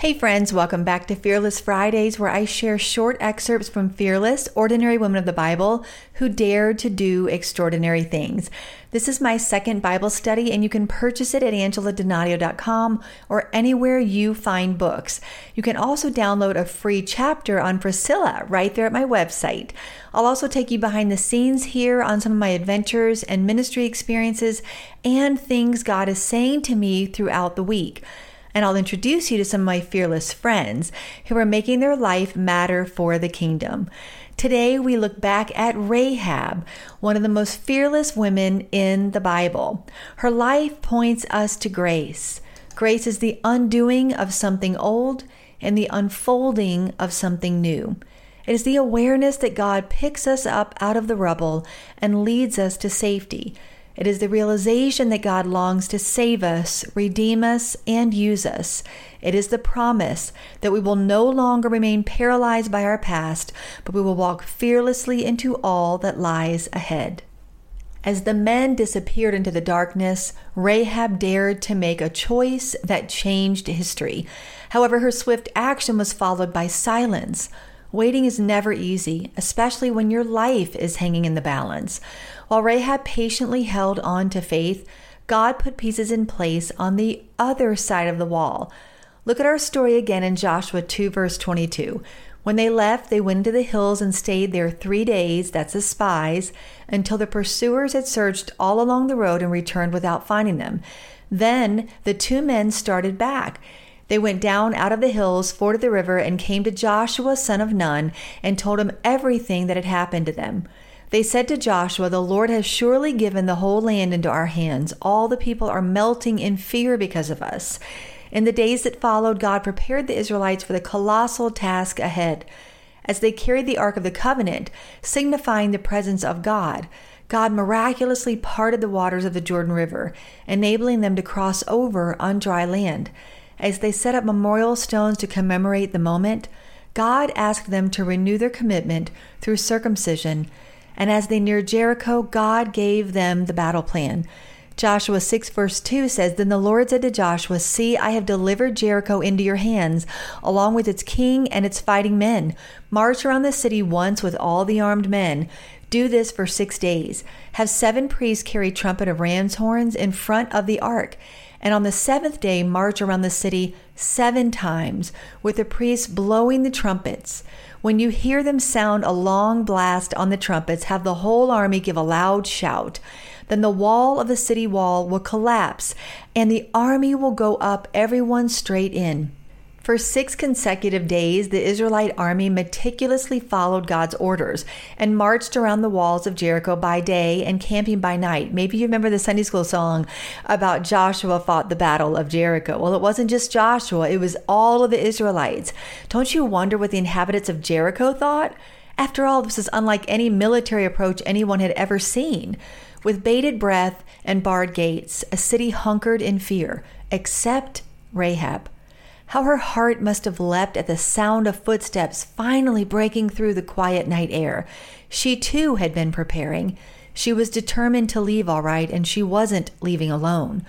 Hey, friends, welcome back to Fearless Fridays, where I share short excerpts from fearless, ordinary women of the Bible who dared to do extraordinary things. This is my second Bible study, and you can purchase it at angeladonadio.com or anywhere you find books. You can also download a free chapter on Priscilla right there at my website. I'll also take you behind the scenes here on some of my adventures and ministry experiences and things God is saying to me throughout the week and I'll introduce you to some of my fearless friends who are making their life matter for the kingdom. Today, we look back at Rahab, one of the most fearless women in the Bible. Her life points us to grace. Grace is the undoing of something old and the unfolding of something new. It is the awareness that God picks us up out of the rubble and leads us to safety. It is the realization that God longs to save us, redeem us, and use us. It is the promise that we will no longer remain paralyzed by our past, but we will walk fearlessly into all that lies ahead. As the men disappeared into the darkness, Rahab dared to make a choice that changed history. However, her swift action was followed by silence. Waiting is never easy, especially when your life is hanging in the balance. While Rahab patiently held on to faith, God put pieces in place on the other side of the wall. Look at our story again in Joshua 2, verse 22. When they left, they went into the hills and stayed there three days, that's the spies, until the pursuers had searched all along the road and returned without finding them. Then the two men started back. They went down out of the hills, forded the river, and came to Joshua, son of Nun, and told him everything that had happened to them. They said to Joshua, The Lord has surely given the whole land into our hands. All the people are melting in fear because of us. In the days that followed, God prepared the Israelites for the colossal task ahead. As they carried the Ark of the Covenant, signifying the presence of God, God miraculously parted the waters of the Jordan River, enabling them to cross over on dry land. As they set up memorial stones to commemorate the moment, God asked them to renew their commitment through circumcision and as they neared Jericho, God gave them the battle plan. Joshua 6, verse 2 says, Then the Lord said to Joshua, See, I have delivered Jericho into your hands, along with its king and its fighting men. March around the city once with all the armed men. Do this for six days. Have seven priests carry trumpet of ram's horns in front of the ark. And on the seventh day, march around the city seven times, with the priests blowing the trumpets. When you hear them sound a long blast on the trumpets, have the whole army give a loud shout. Then the wall of the city wall will collapse, and the army will go up, everyone straight in. For six consecutive days, the Israelite army meticulously followed God's orders and marched around the walls of Jericho by day and camping by night. Maybe you remember the Sunday school song about Joshua fought the battle of Jericho. Well, it wasn't just Joshua, it was all of the Israelites. Don't you wonder what the inhabitants of Jericho thought? After all, this is unlike any military approach anyone had ever seen. With bated breath and barred gates, a city hunkered in fear, except Rahab. How her heart must have leapt at the sound of footsteps finally breaking through the quiet night air. She too had been preparing. She was determined to leave all right, and she wasn't leaving alone.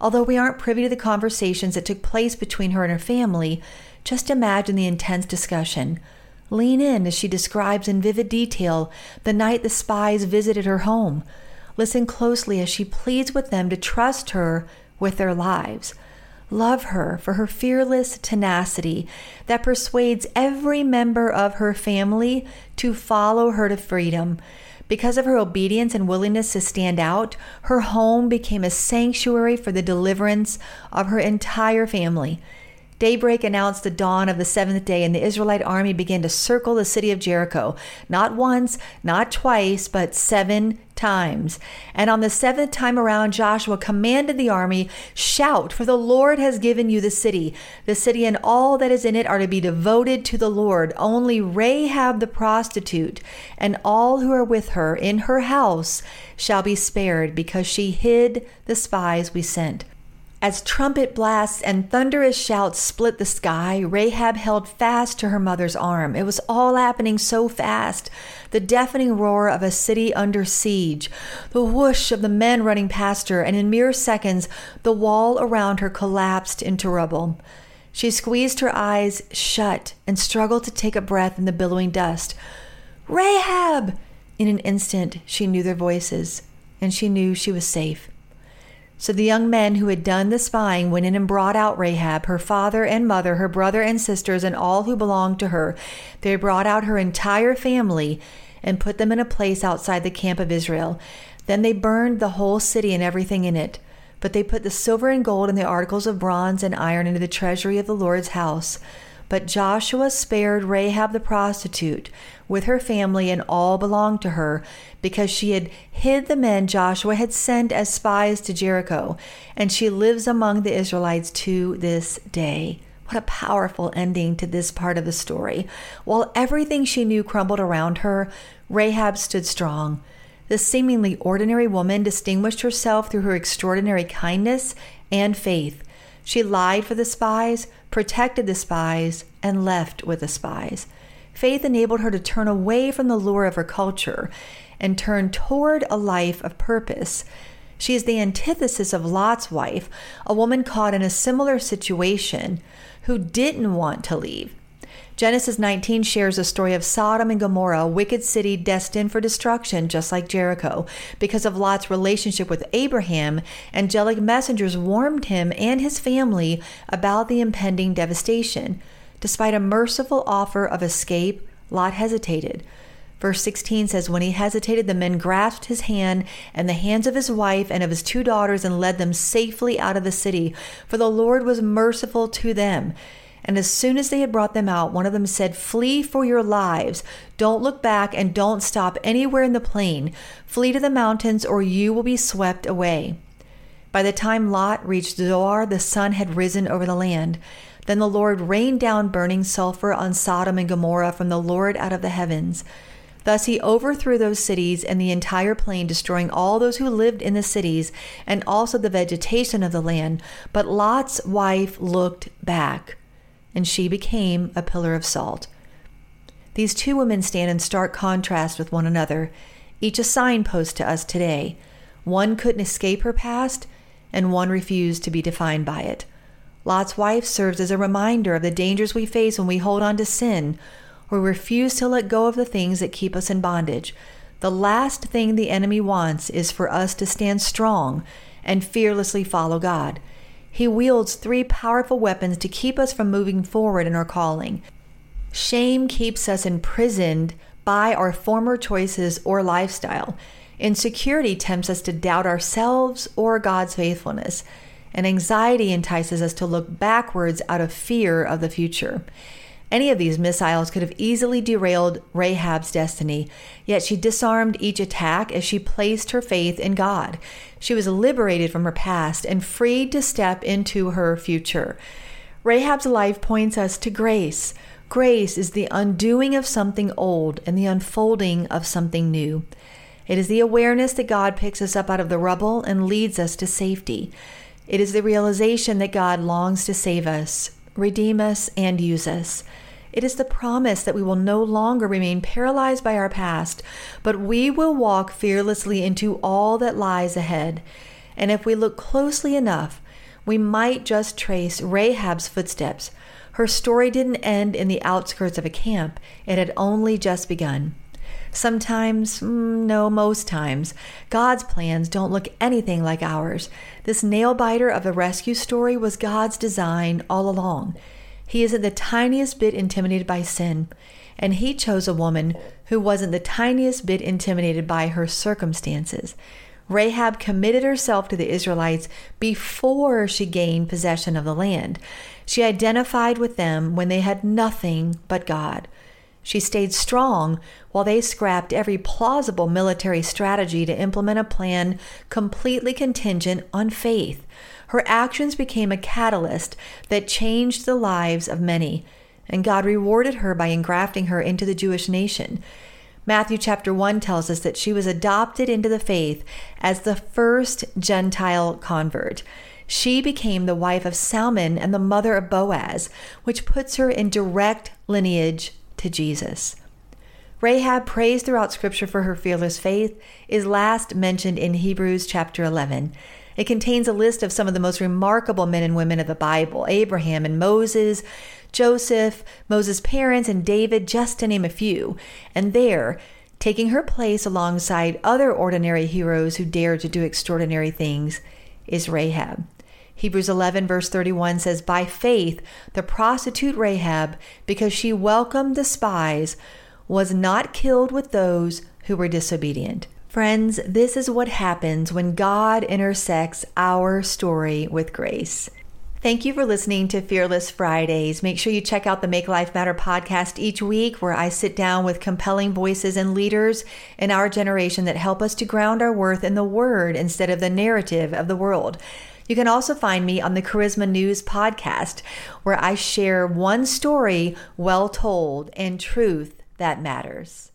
Although we aren't privy to the conversations that took place between her and her family, just imagine the intense discussion. Lean in as she describes in vivid detail the night the spies visited her home. Listen closely as she pleads with them to trust her with their lives. Love her for her fearless tenacity that persuades every member of her family to follow her to freedom. Because of her obedience and willingness to stand out, her home became a sanctuary for the deliverance of her entire family. Daybreak announced the dawn of the seventh day, and the Israelite army began to circle the city of Jericho, not once, not twice, but seven times. And on the seventh time around, Joshua commanded the army, Shout, for the Lord has given you the city. The city and all that is in it are to be devoted to the Lord. Only Rahab the prostitute and all who are with her in her house shall be spared, because she hid the spies we sent. As trumpet blasts and thunderous shouts split the sky, Rahab held fast to her mother's arm. It was all happening so fast. The deafening roar of a city under siege, the whoosh of the men running past her, and in mere seconds, the wall around her collapsed into rubble. She squeezed her eyes shut and struggled to take a breath in the billowing dust. Rahab! In an instant, she knew their voices, and she knew she was safe. So the young men who had done the spying went in and brought out Rahab, her father and mother, her brother and sisters, and all who belonged to her. They brought out her entire family and put them in a place outside the camp of Israel. Then they burned the whole city and everything in it. But they put the silver and gold and the articles of bronze and iron into the treasury of the Lord's house. But Joshua spared Rahab the prostitute with her family and all belonged to her because she had hid the men Joshua had sent as spies to Jericho, and she lives among the Israelites to this day. What a powerful ending to this part of the story. While everything she knew crumbled around her, Rahab stood strong. This seemingly ordinary woman distinguished herself through her extraordinary kindness and faith. She lied for the spies, protected the spies, and left with the spies. Faith enabled her to turn away from the lure of her culture and turn toward a life of purpose. She is the antithesis of Lot's wife, a woman caught in a similar situation who didn't want to leave. Genesis 19 shares a story of Sodom and Gomorrah, a wicked city destined for destruction, just like Jericho. Because of Lot's relationship with Abraham, angelic messengers warned him and his family about the impending devastation. Despite a merciful offer of escape, Lot hesitated. Verse 16 says, When he hesitated, the men grasped his hand and the hands of his wife and of his two daughters and led them safely out of the city, for the Lord was merciful to them. And as soon as they had brought them out, one of them said, Flee for your lives. Don't look back and don't stop anywhere in the plain. Flee to the mountains, or you will be swept away. By the time Lot reached Zoar, the sun had risen over the land. Then the Lord rained down burning sulfur on Sodom and Gomorrah from the Lord out of the heavens. Thus he overthrew those cities and the entire plain, destroying all those who lived in the cities and also the vegetation of the land. But Lot's wife looked back and she became a pillar of salt. These two women stand in stark contrast with one another, each a signpost to us today. One couldn't escape her past, and one refused to be defined by it. Lot's wife serves as a reminder of the dangers we face when we hold on to sin or refuse to let go of the things that keep us in bondage. The last thing the enemy wants is for us to stand strong and fearlessly follow God. He wields three powerful weapons to keep us from moving forward in our calling. Shame keeps us imprisoned by our former choices or lifestyle. Insecurity tempts us to doubt ourselves or God's faithfulness. And anxiety entices us to look backwards out of fear of the future. Any of these missiles could have easily derailed Rahab's destiny, yet she disarmed each attack as she placed her faith in God. She was liberated from her past and freed to step into her future. Rahab's life points us to grace. Grace is the undoing of something old and the unfolding of something new. It is the awareness that God picks us up out of the rubble and leads us to safety. It is the realization that God longs to save us, redeem us, and use us. It is the promise that we will no longer remain paralyzed by our past, but we will walk fearlessly into all that lies ahead. And if we look closely enough, we might just trace Rahab's footsteps. Her story didn't end in the outskirts of a camp, it had only just begun. Sometimes, mm, no, most times, God's plans don't look anything like ours. This nail biter of a rescue story was God's design all along. He isn't the tiniest bit intimidated by sin, and he chose a woman who wasn't the tiniest bit intimidated by her circumstances. Rahab committed herself to the Israelites before she gained possession of the land. She identified with them when they had nothing but God. She stayed strong while they scrapped every plausible military strategy to implement a plan completely contingent on faith. Her actions became a catalyst that changed the lives of many, and God rewarded her by engrafting her into the Jewish nation. Matthew chapter 1 tells us that she was adopted into the faith as the first Gentile convert. She became the wife of Salmon and the mother of Boaz, which puts her in direct lineage to Jesus. Rahab, praised throughout Scripture for her fearless faith, is last mentioned in Hebrews chapter 11. It contains a list of some of the most remarkable men and women of the Bible Abraham and Moses, Joseph, Moses' parents, and David, just to name a few. And there, taking her place alongside other ordinary heroes who dared to do extraordinary things, is Rahab. Hebrews 11, verse 31 says, By faith, the prostitute Rahab, because she welcomed the spies, was not killed with those who were disobedient. Friends, this is what happens when God intersects our story with grace. Thank you for listening to Fearless Fridays. Make sure you check out the Make Life Matter podcast each week, where I sit down with compelling voices and leaders in our generation that help us to ground our worth in the Word instead of the narrative of the world. You can also find me on the Charisma News podcast, where I share one story well told and truth that matters.